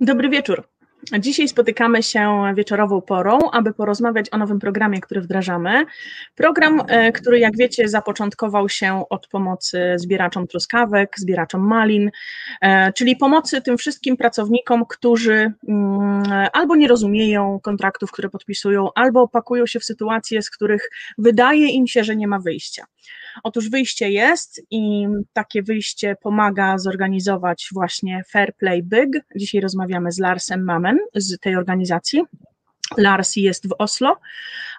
Dobry wieczór. Dzisiaj spotykamy się wieczorową porą, aby porozmawiać o nowym programie, który wdrażamy. Program, e, który jak wiecie zapoczątkował się od pomocy zbieraczom truskawek, zbieraczom malin, e, czyli pomocy tym wszystkim pracownikom, którzy mm, albo nie rozumieją kontraktów, które podpisują, albo opakują się w sytuacje, z których wydaje im się, że nie ma wyjścia. Otóż wyjście jest i takie wyjście pomaga zorganizować właśnie Fair Play Big. Dzisiaj rozmawiamy z Larsem Mamen z tej organizacji. Lars jest w Oslo,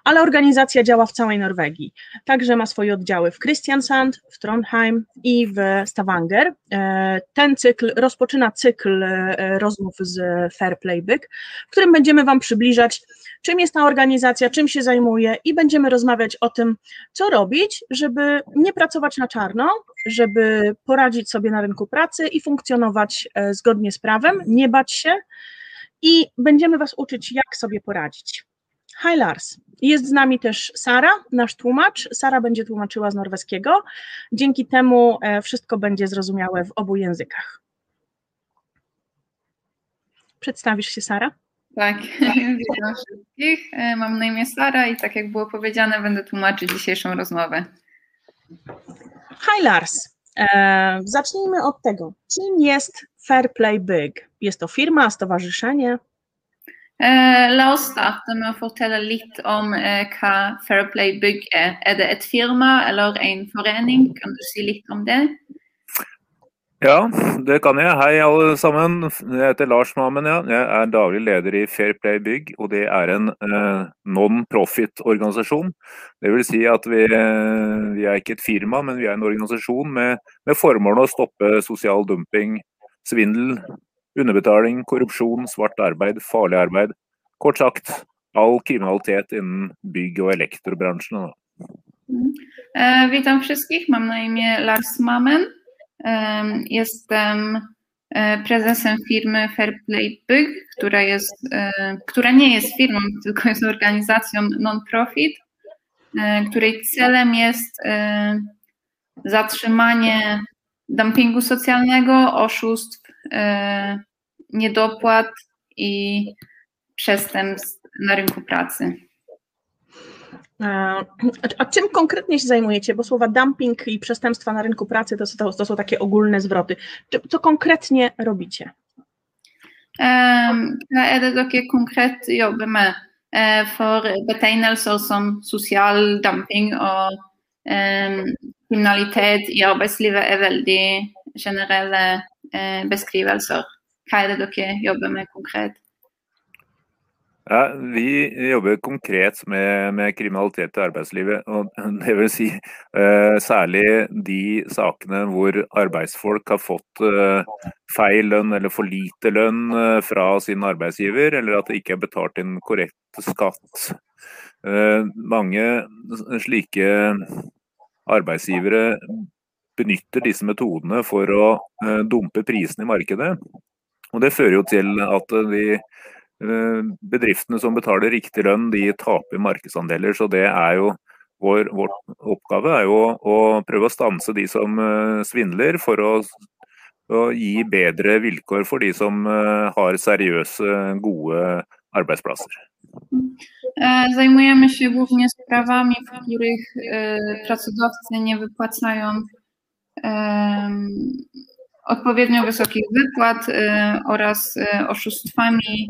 ale organizacja działa w całej Norwegii. Także ma swoje oddziały w Kristiansand, w Trondheim i w Stavanger. E, ten cykl rozpoczyna cykl e, rozmów z Fair Play Big, w którym będziemy Wam przybliżać, czym jest ta organizacja, czym się zajmuje i będziemy rozmawiać o tym, co robić, żeby nie pracować na czarno, żeby poradzić sobie na rynku pracy i funkcjonować e, zgodnie z prawem, nie bać się, i będziemy Was uczyć, jak sobie poradzić. Hi Lars. Jest z nami też Sara, nasz tłumacz. Sara będzie tłumaczyła z norweskiego. Dzięki temu e, wszystko będzie zrozumiałe w obu językach. Przedstawisz się, Sara? Tak, witam wszystkich. E, mam na imię Sara i tak jak było powiedziane, będę tłumaczyć dzisiejszą rozmowę. Hi Lars. E, zacznijmy od tego, czym jest Fair Play Big? Jest to firma, stowarzyszenie? Eh, la oss starte med å fortelle litt om eh, hva Fair Play Bygg er. Er det et firma eller en forening? Kan du si litt om det? Ja, det kan jeg. Hei alle sammen. Jeg heter Lars Mammen. Ja. Jeg er daglig leder i Fair Play Bygg, og det er en eh, non-profit-organisasjon. Det vil si at vi, vi, er ikke et firma, men vi er en organisasjon med, med formål å stoppe sosial dumping, svindel, underbetaling, korrupsjon, svart arbeid, farlig arbeid. Kort sagt all kriminalitet innen bygg- og elektrobransjen. Mm. Uh, witam wszystkich, mam na imię Lars Mamen. Jestem e, prezesem firmy Fairplay Big, która, jest, e, która nie jest firmą, tylko jest organizacją non-profit, e, której celem jest zatrzymanie dumpingu socjalnego, oszustw, niedopłat i przestępstw na rynku pracy. A czym konkretnie się zajmujecie? Bo słowa dumping i przestępstwa na rynku pracy to, to, to są takie ogólne zwroty. Co konkretnie robicie? Hva er det dere konkret jobber med? For betegnelser som sosial dumping og kriminalitet i arbeidslivet er veldig generelle beskrivelser. Hva er det dere jobber med konkret? Ja, Vi jobber konkret med, med, kriminalitet i arbeidslivet. og det vil si uh, Særlig de sakene hvor arbeidsfolk har fått uh, feil lønn eller for lite lønn uh, fra sin arbeidsgiver, eller at det ikke er betalt inn korrekt skatt. mange slike arbeidsgivere benytter disse metodene for å dumpe prisene i markedet. Og Det fører jo til at de bedriftene som betaler riktig lønn, de taper markedsandeler. Så det er jo vår, vår oppgave er jo å prøve å stanse de som uh, svindler, for å, å, gi bedre vilkår for de som uh, har seriøse, gode arbeidsplasser. Zajmujemy się głównie sprawami, w których pracodawcy nie wypłacają odpowiednio wysokich wypłat oraz oszustwami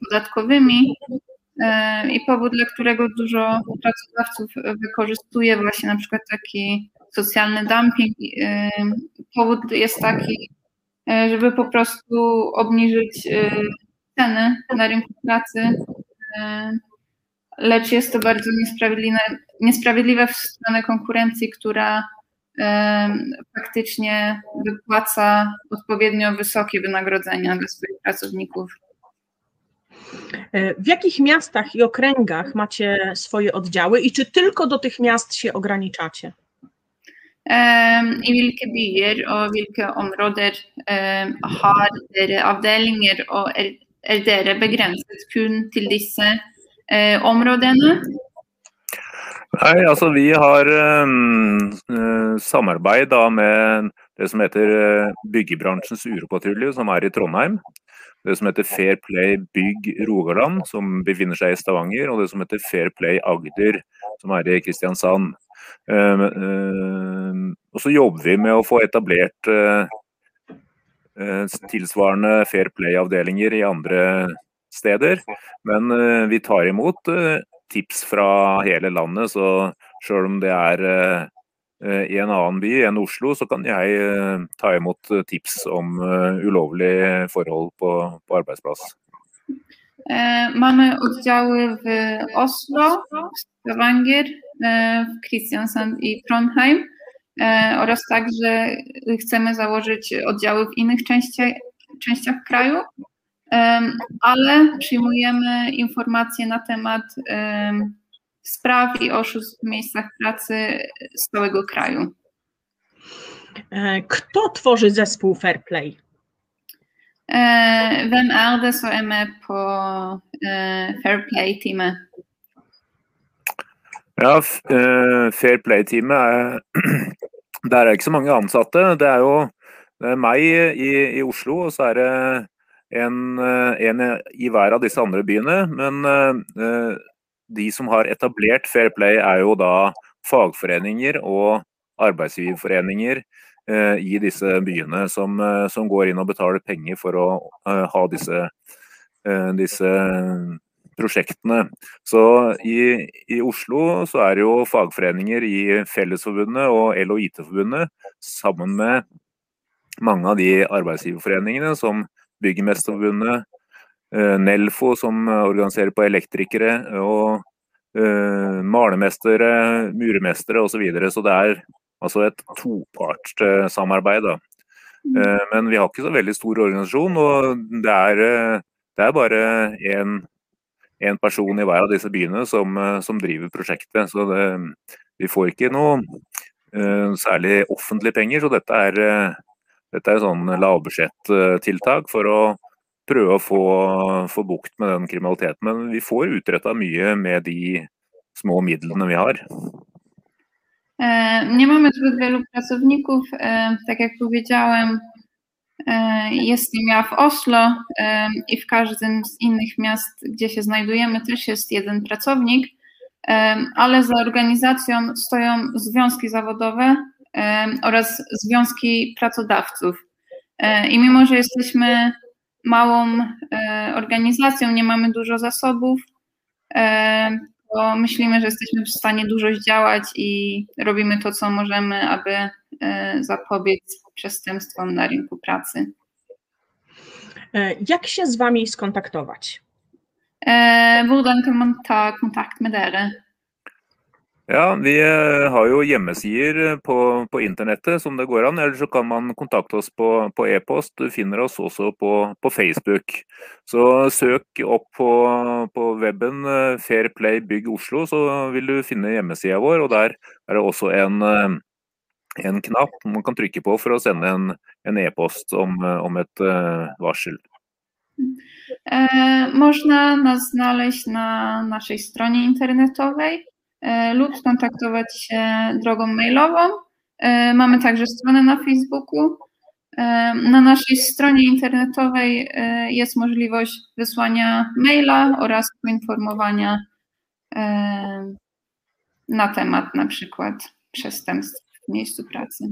podatkowymi i powód, dla którego dużo pracodawców wykorzystuje właśnie na przykład taki socjalny dumping. Powód jest taki, e, żeby po prostu obniżyć e, ceny na rynku pracy, lecz jest to bardzo niesprawiedliwe, niesprawiedliwe w stronę konkurencji, która faktycznie wypłaca odpowiednio wysokie wynagrodzenia dla swoich pracowników. E, w jakich miastach i okręgach macie swoje oddziały i czy tylko do tych miast się ograniczacie? I hvilke byer og hvilke områder har dere avdelinger, og er, er dere begrenset kun til disse områdene? Nei, altså vi har øh, samarbeid da med det som heter Byggebransjens uropatrulje, som er i Trondheim. Det som heter Fair Play Bygg Rogaland, som befinner seg i Stavanger. Og det som heter Fair Play Agder, som er i Kristiansand. Uh, uh, og så jobber vi med å få etablert uh, tilsvarende Fair Play-avdelinger i andre steder. Men vi tar imot tips fra hele landet. Så sjøl om det er eh, i en annen by enn Oslo, så kan jeg eh, ta imot tips om eh, ulovlige forhold på, på arbeidsplass. Mamy oddziały w Oslo, Stavanger, Kristiansand i Trondheim oraz także chcemy założyć oddziały w innych częściach, częściach kraju ale przyjmujemy informacje na temat spraw i oszustw w miejscach pracy z całego kraju. E, kto tworzy zespół Fair Play? E, vem är det som är med på e, Fair Play-teamet? Ja, Fair Play-teamet er Der er ikke så mange ansatte. Det er jo det er meg i, i Oslo, og så er det en, eh, en, i hver av disse andre byene. Men uh, de som har etablert Fair Play, er jo da fagforeninger og arbeidsgiverforeninger i disse byene som, som, går inn og betaler penger for å ha disse, disse prosjektene. Så i, i, Oslo så er det jo fagforeninger i Fellesforbundet og LHIT-forbundet sammen med mange av de arbeidsgiverforeningene som Byggemesterforbundet, eh, Nelfo som organiserer på elektrikere, og uh, malermestere, muremestere osv. Så, videre. så det er altså et topartssamarbeid. Uh, men vi har ikke så veldig stor organisasjon, og det er, det er bare én person i hver av disse byene som, som driver prosjektet. Så det, vi får ikke noe særlig offentlige penger, så dette er dette er sånn lavbudsjettiltak for å prøve å få, få bukt med den kriminaliteten. Men vi får utretta mye med de små midlene vi har. E, nie mamy zbyt wielu pracowników. Tak jak powiedziałem, e, jestem ja w Oslo i w każdym z innych miast, gdzie się znajdujemy, też jest jeden pracownik, ale za organizacją stoją związki zawodowe, oraz związki pracodawców. E, I mimo, że jesteśmy małą e, organizacją, nie mamy dużo zasobów, e, to myślimy, że jesteśmy w stanie dużo zdziałać i robimy to, co możemy, aby zapobiec przestępstwom na rynku pracy. Jak się z Wami skontaktować? Ta kontakt med dere? Ja, Vi eh, har jo hjemmesider på, på, internettet som det går an. Eller så kan man kontakte oss på e-post. E du finner oss også på, på, Facebook. Så søk opp på, på weben Fairplay Bygg Oslo, så vil du finne hjemmesida vår. og Der er det også en, eh, en knapp man kan trykke på for å sende en e-post om, om, et varsel. E, można nas znaleźć na naszej stronie internetowej E, lub skontaktować się drogą mailową. E, mamy także stronę na Facebooku. E, na naszej stronie internetowej jest możliwość wysłania maila oraz poinformowania na temat na przykład przestępstw w miejscu pracy.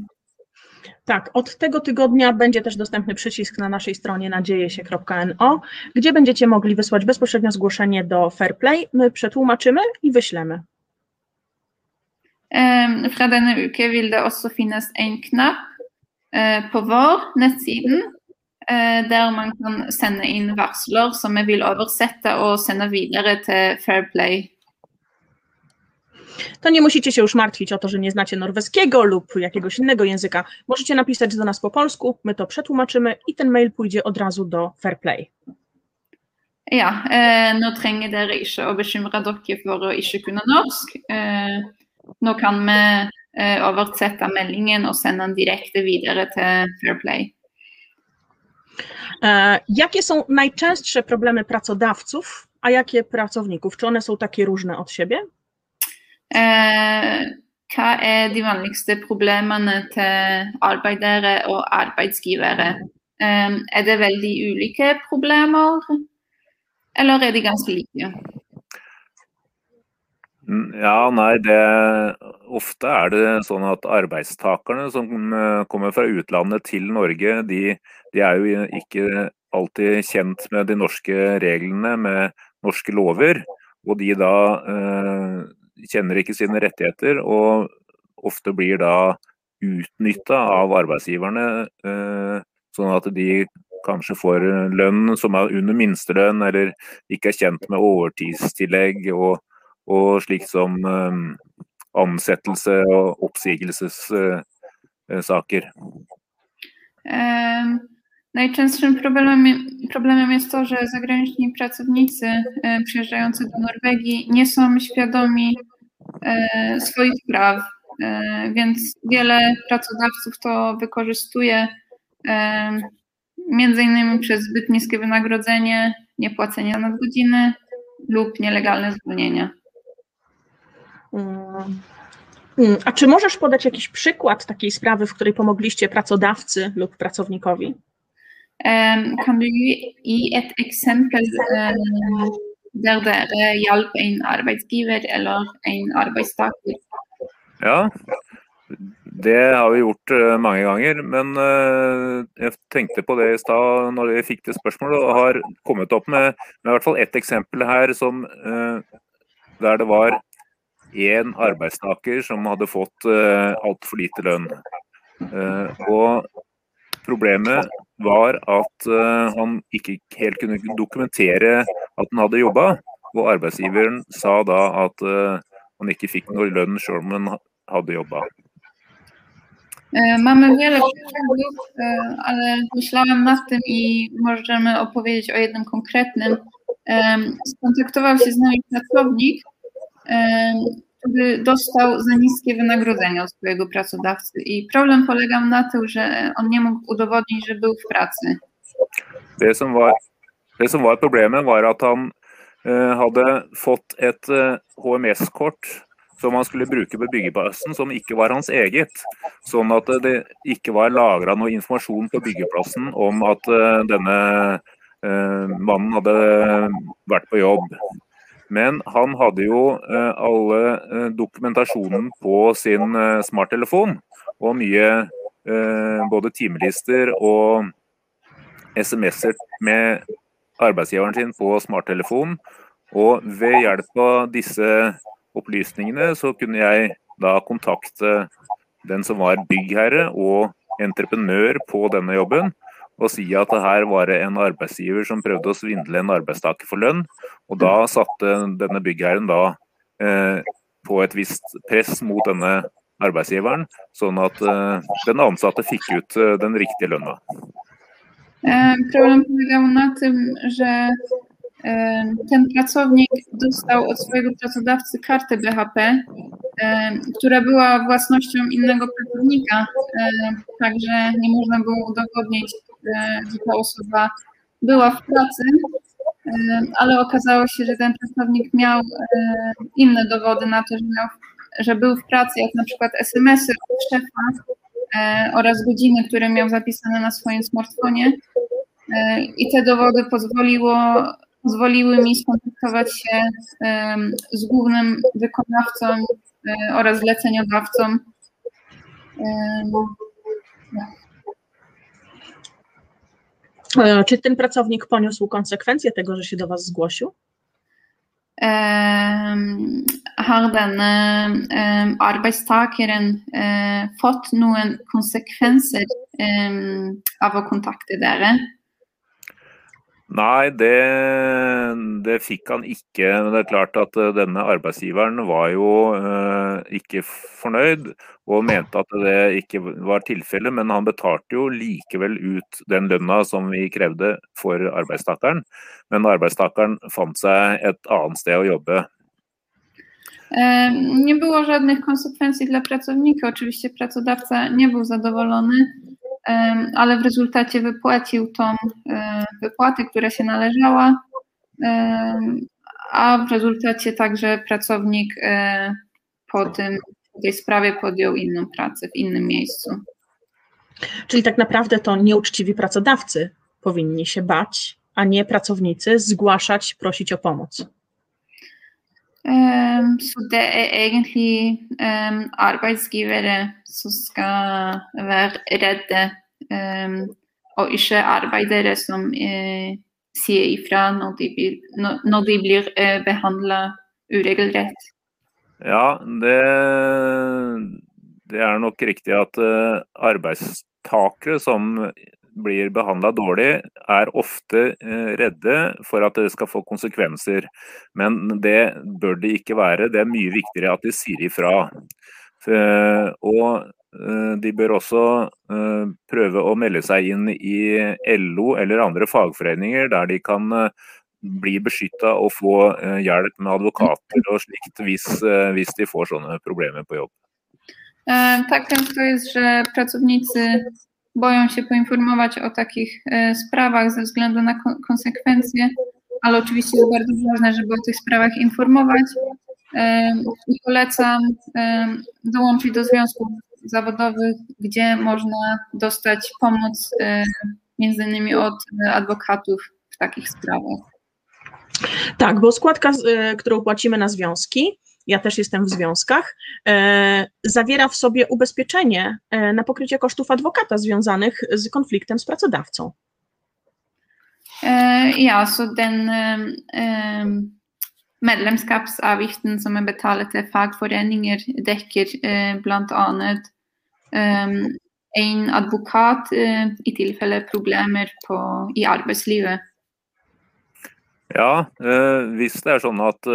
Tak, od tego tygodnia będzie też dostępny przycisk na naszej stronie nadziejesie.no, gdzie będziecie mogli wysłać bezpośrednio zgłoszenie do Fairplay. My przetłumaczymy i wyślemy. Fra denne uke vil det også finnes en knapp eh, på vår nettsiden eh, der man kan sende inn varsler som vi vil oversette og sende videre til Fair Play. to nie musicie się już martwić o to, że nie znacie norweskiego lub jakiegoś innego języka. Możecie napisać do nas po polsku, my to przetłumaczymy i ten mail pójdzie od razu do Fairplay. Ja, eh, nå trenger dere ikke å bekymre dere for å ikke kunne norsk. Eh, nå kan vi eh, oversette meldingen og sende den direkte videre til Fairplay. E, jakie są najczęstsze problemy pracodawców, a jakie pracowników? Czy one są takie różne od siebie? Eh, hva er de vanligste problemene til arbeidere og arbeidsgivere? Eh, er det veldig ulike problemer, eller er de ganske like? Mm, Ja, nei, det Ofte er det sånn at arbeidstakerne som eh, kommer fra utlandet til Norge, de, de er jo ikke alltid kjent med de norske reglene, med norske lover. Og de da eh, kjenner ikke sine rettigheter, og ofte blir da utnytta av arbeidsgiverne. Eh, sånn at de kanskje får lønn som er under minstelønn, eller ikke er kjent med overtidstillegg. og og slik som ansettelse og oppsigelsessaker. Najczęstszym problemem, problemem jest to, że zagraniczni pracownicy e, przyjeżdżający do Norwegii nie są świadomi e, swoich praw, e, więc wiele pracodawców to wykorzystuje między innymi przez zbyt niskie wynagrodzenie, niepłacenie nadgodziny lub nielegalne zwolnienia. Mm. Mm, A czy możesz podać jakiś przykład takiej sprawy, w której pomogliście pracodawcy lub pracownikowi? Kan du gi et eksempel der dere hjalp en arbeidsgiver eller en arbeidstaker? Ja, det har vi gjort eh, mange ganger. Men eh, jeg tenkte på det i stad når jeg fikk det spørsmålet, og har kommet opp med, med i hvert fall ett eksempel her som, eh, der det var én arbeidstaker som hadde fått uh, altfor lite lønn. Uh, og problemet var at uh, han ikke helt kunne dokumentere at han hadde jobba. Og arbeidsgiveren sa da at uh, han ikke fikk noe lønn sjøl om han hadde jobba. Mamy wiele przykładów, ale myślałam nad tym i możemy opowiedzieć o jednym konkretnym. Skontaktował się z nami pracownik, który dostał za niskie wynagrodzenie od swojego pracodawcy i problem polegał na tym, że on nie mógł udowodnić, że był w pracy. Det som var, det som var problemet, var at han eh, hadde fått et eh, HMS-kort som han skulle bruke på byggeplassen, som ikke var hans eget. Sånn at det ikke var lagra noe informasjon på byggeplassen om at eh, denne eh, mannen hadde vært på jobb. Men han hadde jo eh, alle eh, dokumentasjonen på sin eh, smarttelefon, og mye både timelister og SMS-er med arbeidsgiveren sin på smarttelefonen. Og ved hjelp av disse opplysningene så kunne jeg da kontakte den som var byggherre og entreprenør på denne jobben, og si at det her var en arbeidsgiver som prøvde å svindle en arbeidstaker for lønn. Og da satte denne byggherren da eh, på et visst press mot denne arbeidsgiveren, sånn at eh, den ansatte fikk ut eh, den riktige lønna. E, Problem polegał na tym, że ten pracownik dostał od swojego pracodawcy kartę BHP, która była własnością innego pracownika, także nie można było udowodnić, że ta osoba była w pracy, e, ale okazało się, że ten pracownik miał e, inne dowody na to, że, miał, że był w pracy, jak na przykład SMS-y od szefa e, oraz godziny, które miał zapisane na swoim smartfonie. I te dowody pozwoliło, pozwoliły mi skontaktować się z głównym wykonawcą oraz zleceniodawcą. E, Czy ten pracownik poniósł konsekwencje tego, że się do Was zgłosił? har denne arbeidstakeren eh, fått noen konsekvenser av å kontakte dere? Nei, det, det, fikk han ikke. Men det er klart at eh, denne arbeidsgiveren var jo eh, ikke fornøyd og mente at det ikke var tilfellet. Men han betalte jo likevel ut den lønna som vi krevde for arbeidstakeren. Men arbeidstakeren fant seg et annet sted å jobbe. Nie było żadnych konsekwencji dla pracownika. Oczywiście pracodawca nie był zadowolony, ale w rezultacie wypłacił tą wypłatę, która się należała, a w rezultacie także pracownik e, po, tym, po tej sprawie podjął inną pracę w innym miejscu. Czyli tak naprawdę to nieuczciwi pracodawcy powinni się bać, a nie pracownicy zgłaszać, prosić o pomoc. Um, så det er egentlig um, arbeidsgivere som skal være redde, um, og ikke arbeidere som uh, sier ifra når de blir, når de blir uh, eh, behandla uregelrett. Ja, det, det, er nok riktig at uh, arbeidstakere som blir behandla dårlig, er ofte eh, redde for at det skal få konsekvenser. Men det bør det ikke være. Det er mye viktigere at de sier ifra. Eh, og eh, de bør også prøve å melde seg inn i LO eller andre fagforeninger der de kan bli beskytta og få hjelp med advokater og slikt hvis, hvis de får sånne problemer på jobb. Tak często jest, że pracownicy boją się poinformować o takich e, sprawach ze względu na konsekwencje, ale oczywiście jest bardzo ważne, żeby o tych sprawach informować. E, I polecam e, dołączyć do związków zawodowych, gdzie można dostać pomoc między innymi od adwokatów w takich sprawach. Tak, bo składka, którą płacimy na związki, ja też jestem w związkach, e, zawiera w sobie ubezpieczenie e, na pokrycie kosztów adwokata związanych z konfliktem z pracodawcą. E, ja, så den medlemskapsavgiften som er betalt til fagforeninger, dekker bl.a. en advokat i tilfelle problemer i arbeidslivet. Ja, hvis det er sånn at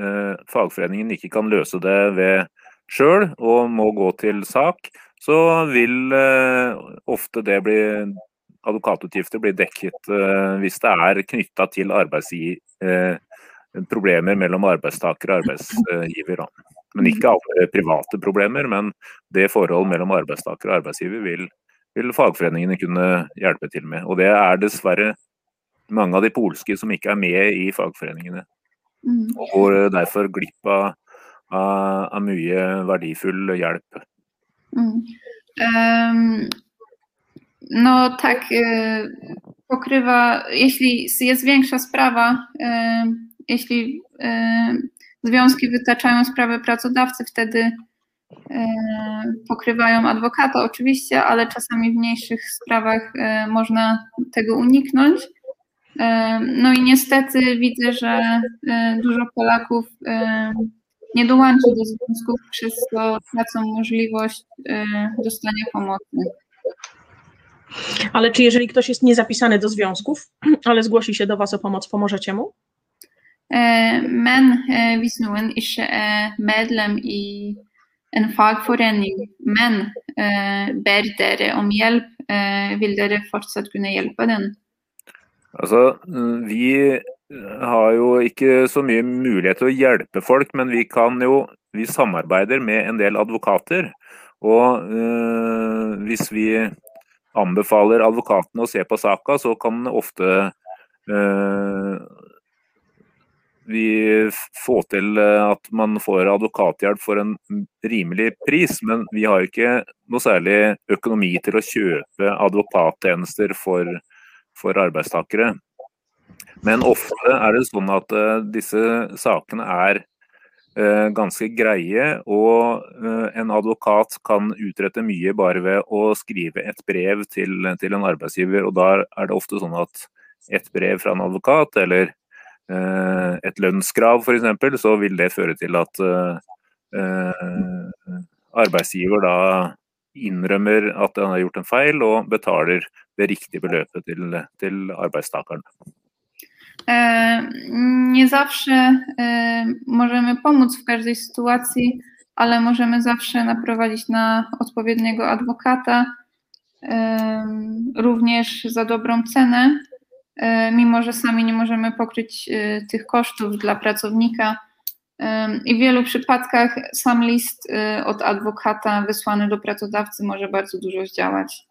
Eh, fagforeningen ikke kan løse det ved sjøl og må gå til sak, så vil eh, ofte det bli advokatutgifter bli dekket hvis det er knytta til problemer mellom arbeidstaker og arbeidsgiver. Men ikke alle private problemer, men det forhold mellom arbeidstaker og arbeidsgiver vil, vil fagforeningene kunne hjelpe til med. Og det er dessverre mange av de polske som ikke er med i fagforeningene. Mm. Og går derfor glipp av, av, av mye verdifull hjelp. Mm. Um, no tak, e, pokrywa, jeśli jest większa sprawa, e, jeśli e, związki wytaczają sprawę pracodawcy, wtedy pokrywają adwokata oczywiście, ale czasami w mniejszych sprawach można tego uniknąć. No i niestety widzę, że dużo Polaków nie dołączy do związków, przez co tracą możliwość dostania pomocy. Ale czy jeżeli ktoś jest niezapisany do związków, ale zgłosi się do Was o pomoc, pomożecie mu? Men hvis noen ikke er medlem i en fagforening, men ber dere om hjelp, vil dere fortsatt kunne hjelpe den? Altså, vi har jo ikke så mye mulighet til å hjelpe folk, men vi kan jo Vi samarbeider med en del advokater. Og øh, hvis vi anbefaler advokatene å se på saka, så kan ofte øh, vi få til at man får advokathjelp for en rimelig pris, men vi har ikke noe særlig økonomi til å kjøpe advokattjenester for, for arbeidstakere. Men ofte er det sånn at uh, disse sakene er uh, ganske greie, og uh, en advokat kan utrette mye bare ved å skrive et brev til, til en arbeidsgiver. Og da er det ofte sånn at et brev fra en advokat eller et lønnskrav f.eks., så vil det føre til at arbeidsgiver da innrømmer at han har gjort en feil, og betaler det riktige beløpet til, til arbeidstakeren. Nie zawsze możemy pomóc w każdej sytuacji, ale możemy zawsze naprowadzić na odpowiedniego adwokata, również za dobrą cenę, mimo że sami nie możemy pokryć tych kosztów dla pracownika. I w wielu przypadkach sam list od adwokata wysłany do pracodawcy może bardzo dużo zdziałać.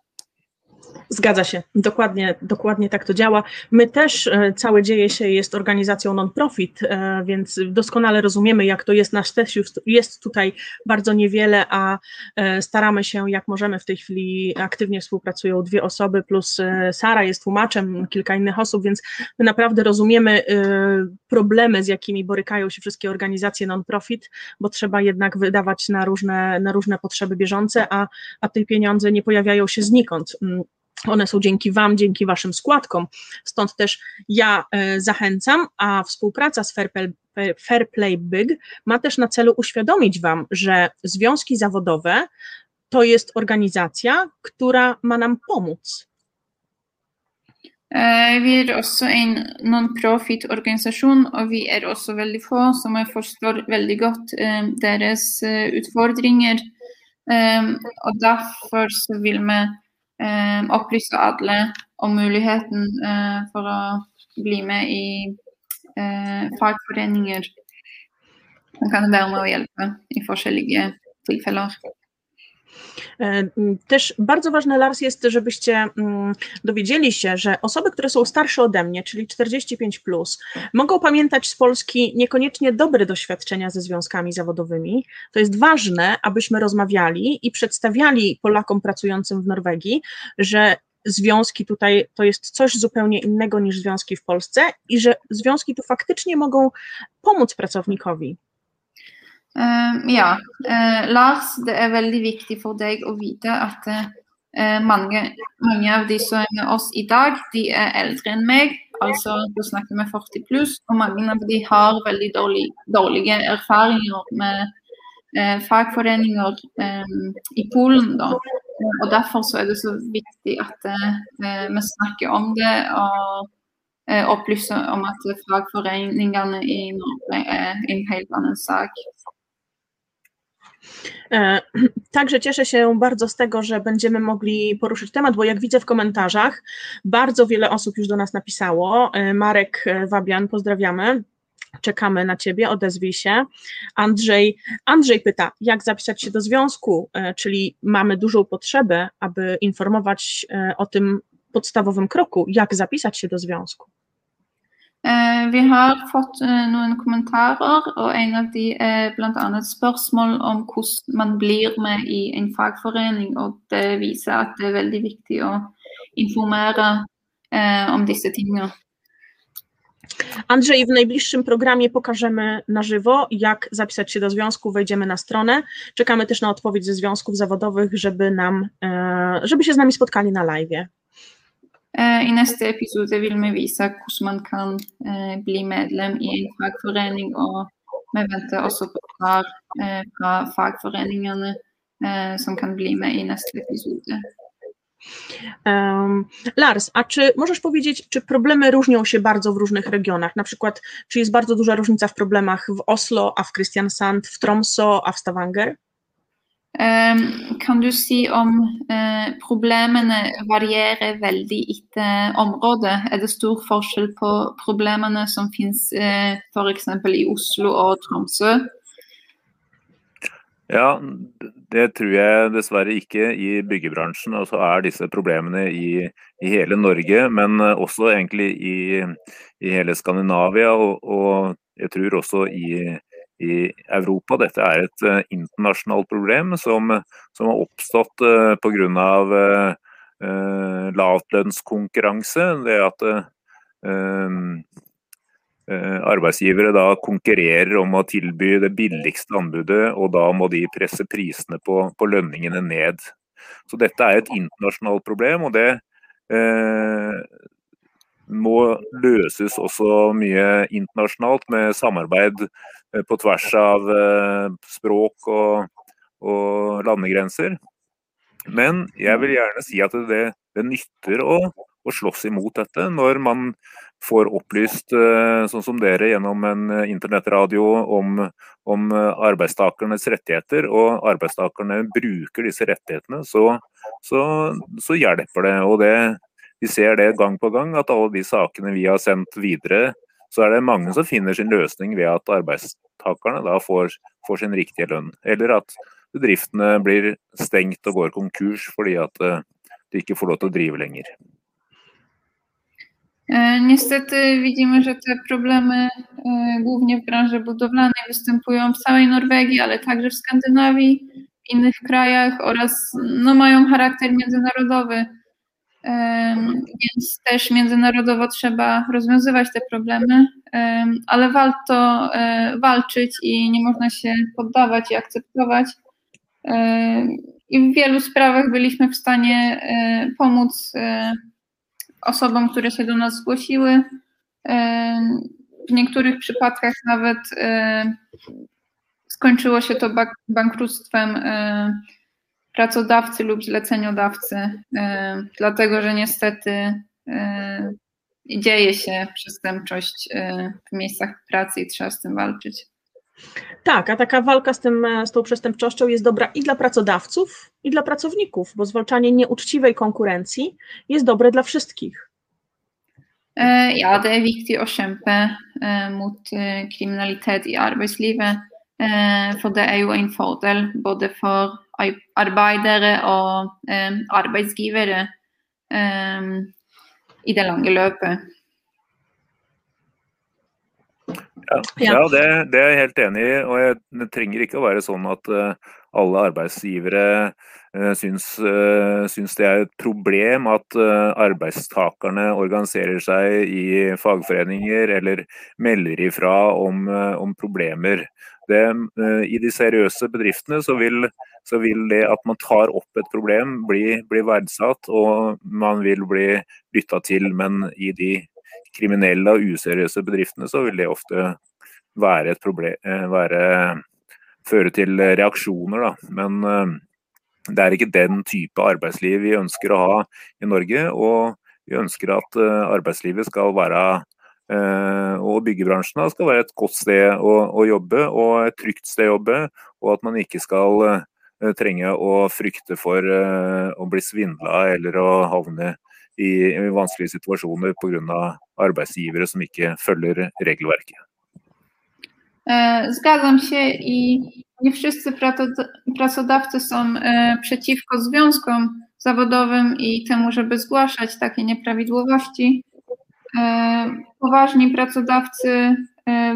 Zgadza się, dokładnie, dokładnie tak to działa. My też, e, całe dzieje się jest organizacją non-profit, e, więc doskonale rozumiemy, jak to jest. Nasz też jest tutaj bardzo niewiele, a e, staramy się, jak możemy. W tej chwili aktywnie współpracują dwie osoby, plus Sara jest tłumaczem, kilka innych osób, więc my naprawdę rozumiemy problemy, z jakimi borykają się wszystkie organizacje non-profit, bo trzeba jednak wydawać na różne, na różne potrzeby bieżące, a, a te pieniądze nie pojawiają się znikąd. One są dzięki Wam, dzięki Waszym składkom. Stąd też ja e, zachęcam, a współpraca z Fairplay, Fairplay Big ma też na celu uświadomić Wam, że związki zawodowe to jest organizacja, która ma nam pomóc. Vi er også en non-profit-organisasjon, og vi er også veldig få som forstår veldig godt deres eh, utfordringer. Og derfor vil vi opplyse alle om muligheten eh, for å bli med i eh, fagforeninger som kan være med å hjelpe i forskjellige tilfeller. E, też bardzo ważne, Lars, jest, żebyście dowiedzieli się, że osoby, które są starsze ode mnie, czyli 45, plus, mogą pamiętać z Polski niekoniecznie dobre doświadczenia ze związkami zawodowymi. To jest ważne, abyśmy rozmawiali i przedstawiali Polakom pracującym w Norwegii, że związki tutaj to jest coś zupełnie innego niż związki w Polsce i że związki tu faktycznie mogą pomóc pracownikowi. Uh, ja. Uh, Lars, det er veldig viktig for deg å vite at uh, mange, mange, av de som er med oss i dag, de er eldre enn meg. Altså du snakker med 40 pluss. Og mange av de har veldig dårlig, dårlige erfaringer med fagforeninger i Polen. Da. Og derfor så er det så viktig at vi snakker om det. og opplyser om at fagforeningene i Norge er en helt annen sak. E, także cieszę się bardzo z tego, że będziemy mogli poruszyć temat, bo jak widzę w komentarzach, bardzo wiele osób już do nas napisało. E, Marek Wabian, pozdrawiamy. Czekamy na Ciebie, odezwij się. Andrzej, Andrzej pyta, jak zapisać się do związku, e, czyli mamy dużą potrzebę, aby informować o tym podstawowym kroku, jak zapisać się do związku. Eh, vi har fått eh, noen kommentarer, og en av de er bl.a. spørsmål om hvordan man blir med i en fagforening. og Det viser at det er veldig viktig å informere eh, om disse tingene. Andrzej, w najbliższym programie pokażemy na żywo, jak zapisać się do związku, wejdziemy na stronę. Czekamy też na odpowiedź ze związków zawodowych, żeby nam, żeby się z nami spotkali na live. Eh, I neste episode vil vi vise hvordan man kan eh, bli medlem i en fagforening. Og vi venter også på svar fra fagforeningene som kan bli med i neste episode. Um, Lars, a czy możesz powiedzieć, czy problemy różnią się bardzo w różnych regionach? Na przykład, czy jest bardzo duża różnica w problemach w Oslo, a w Kristiansand, w Tromsø, a w Stavanger? Ehm, kan du si om eh, problemene varierer veldig etter område? Er det stor forskjell på problemene som finnes eh, f.eks. i Oslo og Tromsø? Ja, det tror jeg dessverre ikke i byggebransjen. Og så er disse problemene i, i, hele Norge, men også egentlig i, i hele Skandinavia. Og, og, jeg tror også i, i Europa. Dette er et uh, internasjonalt problem som, som har oppstått uh, pga. Uh, uh, lavlønnskonkurranse. Det at arbeidsgivere da konkurrerer om å tilby det billigste anbudet, og da må de presse prisene på, på lønningene ned. Så dette er et internasjonalt problem, og det må løses også mye internasjonalt med samarbeid Eh, på tvers av eh, språk og, og landegrenser. Men jeg vil gjerne si at det, det nytter å, å slåss imot dette når man får opplyst, sånn som dere, gjennom en internettradio om, om arbeidstakernes rettigheter, og arbeidstakerne bruker disse rettighetene, så, så, så hjelper det. Og det, vi ser det gang på gang, at alle de sakene vi har sendt videre, så er det mange som finner sin løsning ved at arbeidstakerne da får, får sin riktige lønn. Eller at bedriftene blir stengt og går konkurs fordi at de ikke får lov til å drive lenger. Niestety widzimy, że te problemy głównie w branży budowlanej występują w całej Norwegii, ale także w Skandynawii, w innych krajach oraz no, mają charakter międzynarodowy. Więc też międzynarodowo trzeba rozwiązywać te problemy, ale warto walczyć i nie można się poddawać i akceptować. I w wielu sprawach byliśmy w stanie pomóc osobom, które się do nas zgłosiły. W niektórych przypadkach nawet skończyło się to bankructwem pracodawcy lub zleceniodawcy, dlatego że niestety dzieje się przestępczość w miejscach pracy i trzeba z tym walczyć. Tak, a taka walka z, tym, z tą przestępczością jest dobra i dla pracodawców, i dla pracowników, bo zwalczanie nieuczciwej konkurencji jest dobre dla wszystkich. Ja, det er viktig å kjempe mot kriminalitet i arbeidslivet. For det er jo en fordel både for arbeidere og arbeidsgivere i det lange løpet. Ja, ja det, det, er jeg helt enig i. Og jeg, det trenger ikke å være sånn at uh, alle arbeidsgivere uh, syns, uh, syns, det er et problem at arbeidstakerne organiserer seg i fagforeninger eller melder ifra om, om problemer. Det, I de seriøse bedriftene så vil, så vil, det at man tar opp et problem bli, bli verdsatt og man vil bli lytta til. Men i de kriminelle og useriøse bedriftene, så vil det ofte være et problem eh, være, Føre til reaksjoner, da. Men eh, det er ikke den type arbeidsliv vi ønsker å ha i Norge. Og vi ønsker at eh, arbeidslivet skal være og byggebransjen skal være et godt sted å, å, jobbe og et trygt sted å jobbe. Og at man ikke skal trenge å frykte for å bli svindla eller å havne i, vanskelige situasjoner pga. arbeidsgivere som ikke følger regelverket. Zgadzam się i nie wszyscy pracodawcy są przeciwko związkom zawodowym i temu, żeby zgłaszać takie nieprawidłowości. Poważni pracodawcy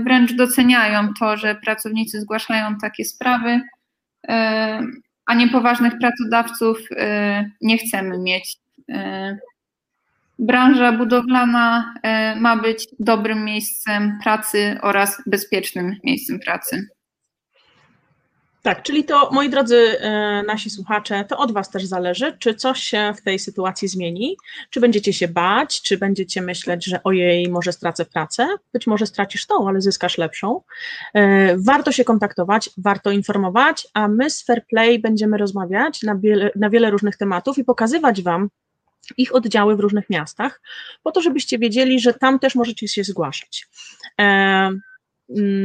wręcz doceniają to, że pracownicy zgłaszają takie sprawy, a niepoważnych pracodawców nie chcemy mieć branża budowlana ma być dobrym miejscem pracy oraz bezpiecznym miejscem pracy. Tak, czyli to, moi drodzy nasi słuchacze, to od Was też zależy, czy coś się w tej sytuacji zmieni, czy będziecie się bać, czy będziecie myśleć, że ojej, może stracę pracę, być może stracisz tą, ale zyskasz lepszą. Warto się kontaktować, warto informować, a my z Fair Play będziemy rozmawiać na wiele, na wiele różnych tematów i pokazywać Wam, ich oddziały w różnych miastach, po to, żebyście wiedzieli, że tam też możecie się zgłaszać.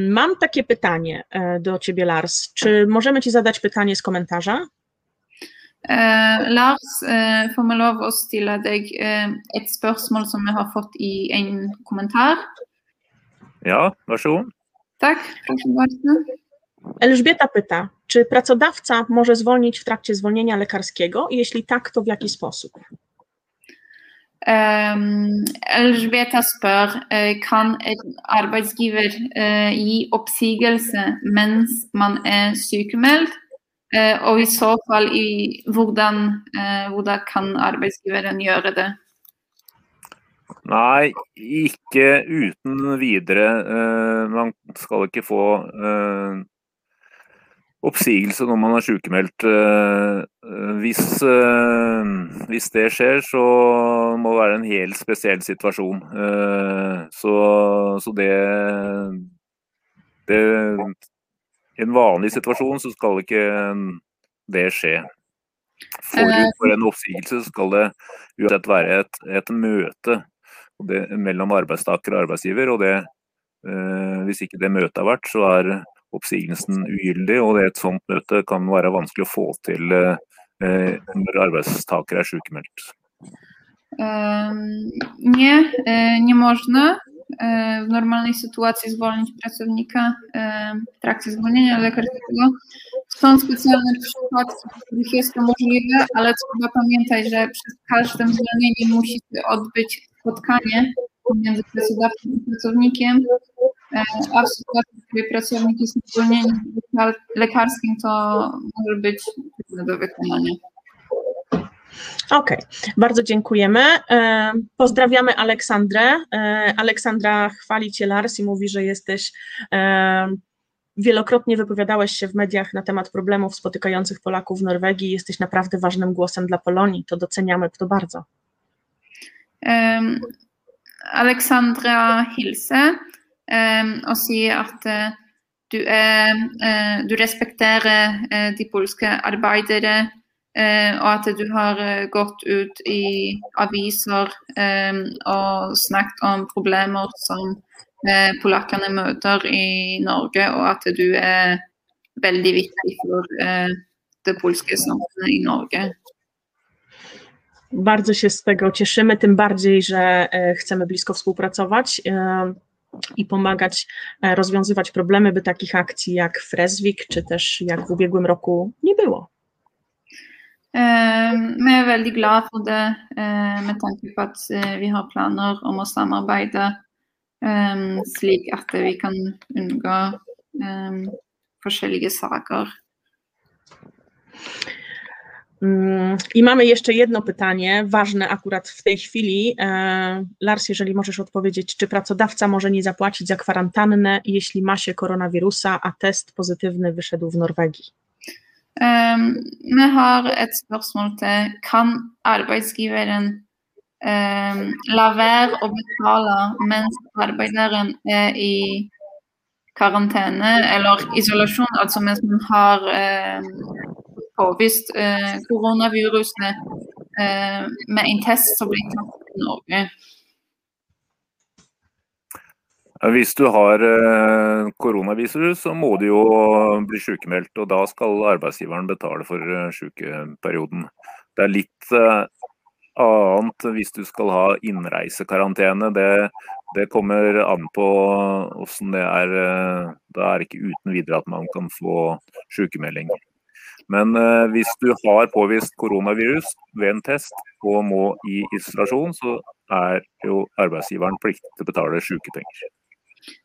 Mam takie pytanie do Ciebie, Lars. Czy możemy Ci zadać pytanie z komentarza? Lars, får vi lov å stille deg et spørsmål som vi har fått i en kommentar? Ja, vær så god. Tak, proszę bardzo. Elżbieta pyta, czy pracodawca może zwolnić w trakcie zwolnienia lekarskiego? Jeśli tak, to w jaki sposób? Elżbieta spør kan en arbeidsgiver gi oppsigelse mens man er sykemeldt, og i så fall i hvordan, hvordan kan arbeidsgiveren gjøre det? Nei, ikke uten videre. Man skal ikke få oppsigelse når man er sykemeldt. Hvis, hvis, det skjer, så må det være en helt spesiell situasjon. Så, så det, det I en vanlig situasjon så skal ikke det skje. Forut for en oppsigelse skal det uansett være et, et møte det, mellom arbeidstaker og arbeidsgiver. og det, eh, Hvis ikke det møtet har vært, så er oppsigelsen ugyldig. og det Et sånt møte kan være vanskelig å få til eh, når arbeidstaker er sykemeldt. Nie, nie można w normalnej sytuacji zwolnić pracownika w trakcie zwolnienia lekarskiego. Są specjalne przypadki, w których jest to możliwe, ale trzeba pamiętać, że przed każdym zwolnieniem musi odbyć spotkanie pomiędzy pracodawcą i pracownikiem, a w sytuacji, w której pracownik jest lekarskim, to może być trudne do wykonania. Okej, okay. bardzo dziękujemy. E, pozdrawiamy Aleksandrę. E, Aleksandra chwali Cię Lars i mówi, że jesteś e, wielokrotnie wypowiadałeś się w mediach na temat problemów spotykających Polaków w Norwegii. Jesteś naprawdę ważnym głosem dla Polonii. To doceniamy to bardzo. Um, Alexandra hilser um, og sier at du, er, du respekterer de polske arbeidere og at du har gått ut i aviser og snakket om problemer som polakkene møter i Norge, og at du er veldig viktig for det samfunnet i Norge. Bardzo się z tego cieszymy, tym bardziej, że chcemy blisko współpracować i pomagać rozwiązywać problemy, by takich akcji jak Freswik, czy też jak w ubiegłym roku nie było. Vi er veldig glad for det med tanke på at vi har planer om å samarbeide slik at vi kan unngå forskjellige saker. Mm, I mamy jeszcze jedno pytanie, ważne akurat w tej chwili. E, Lars, jeżeli możesz odpowiedzieć, czy pracodawca może nie zapłacić za kwarantannę, jeśli ma się koronawirusa, a test pozytywny wyszedł w Norwegii? Um, har et spørsmål til Kan arbeidsgiveren um, la være å betale mens arbeideren er i karantene eller isolasjon, altså mens man har um, påvist uh, koronaviruset uh, med en test som blir tatt i Norge? Hvis du har eh, koronavirus, så må du jo bli sykemeldt. Og da skal arbeidsgiveren betale for eh, sykeperioden. Det er litt eh, annet hvis du skal ha innreisekarantene. Det, det kommer an på hvordan det er. Da er det ikke uten videre at man kan få sykemelding. Men hvis du har påvist koronavirus ved en test og må i isolasjon, så er jo arbeidsgiveren pliktig til å betale sykepenger.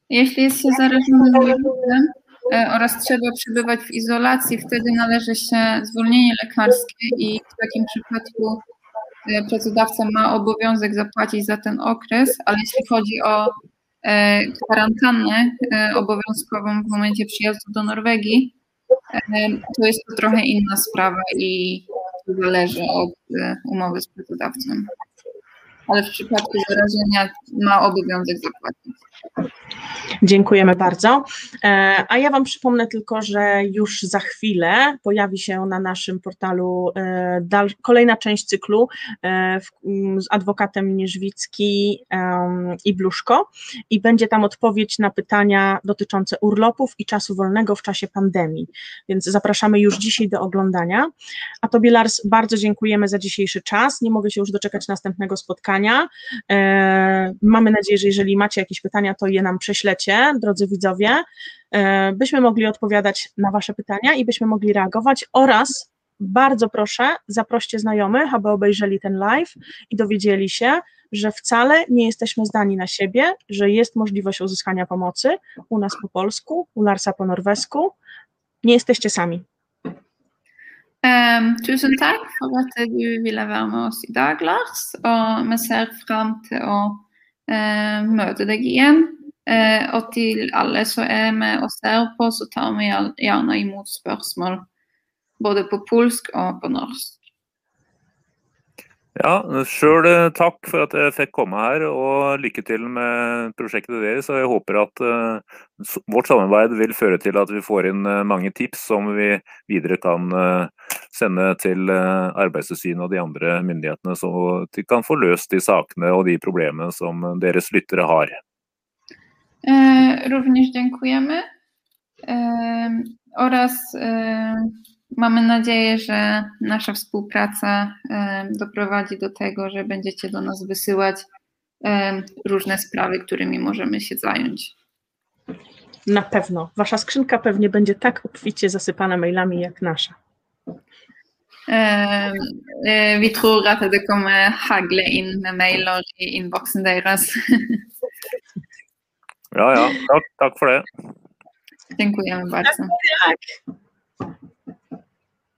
Jeśli jest się zarażonym wirusem oraz trzeba przebywać w izolacji, wtedy należy się zwolnienie lekarskie i w takim przypadku e, pracodawca ma obowiązek zapłacić za ten okres, ale jeśli chodzi o e, kwarantannę e, obowiązkową w momencie przyjazdu do Norwegii, to jest to trochę inna sprawa i zależy od umowy z pracodawcą. Ale w przypadku zarażenia ma obowiązek zapłacić. Dziękujemy bardzo. E, a ja Wam przypomnę tylko, że już za chwilę pojawi się na naszym portalu e, kolejna część cyklu e, z adwokatem Nieżwicki i Bluszko i będzie tam odpowiedź na pytania dotyczące urlopów i czasu wolnego w czasie pandemii. Więc zapraszamy już dzisiaj do oglądania. A Tobie, Lars, bardzo dziękujemy za dzisiejszy czas. Nie mogę się już doczekać następnego spotkania. Mamy nadzieję, że jeżeli macie jakieś pytania, to je nam prześlecie, drodzy widzowie, e, byśmy mogli odpowiadać na Wasze pytania i byśmy mogli reagować oraz bardzo proszę, zaproście znajomych, aby obejrzeli ten live i dowiedzieli się, że wcale nie jesteśmy zdani na siebie, że jest możliwość uzyskania pomocy u nas po polsku, u Larsa po norwesku. Nie jesteście sami. Um, tusen takk for at du ville være med oss i dag, Lars. Og vi ser fram til å uh, møte deg igjen. Eh, og til alle som er med og ser på, så tar vi gjerne imot spørsmål både på polsk og på norsk. Ja, sjøl eh, takk for at jeg fikk komme her, og lykke til med prosjektet deres. Og jeg håper at uh, vårt samarbeid vil føre til at vi får inn uh, mange tips som vi videre kan uh, sende til Arbeidstilsynet og de andre myndighetene, så de kan få løst de sakene og de problemene som deres lyttere har. Również dziękujemy oraz Mamy nadzieję, że nasza współpraca doprowadzi do tego, że będziecie do nas wysyłać różne sprawy, którymi możemy się zająć. Na pewno. Wasza skrzynka pewnie będzie tak obficie zasypana mailami jak nasza. Vi tror at det kommer hagle inn med mailer i innboksen deres. Ja, ja. Takk, takk for det. Dziękujemy bardzo.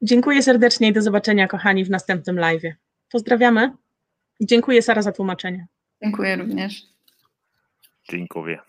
Dziękuję serdecznie i do zobaczenia, kochani, w następnym live. Pozdrawiamy. Dziękuję, Sara, za tłumaczenie. Dziękuję również. Dziękuję.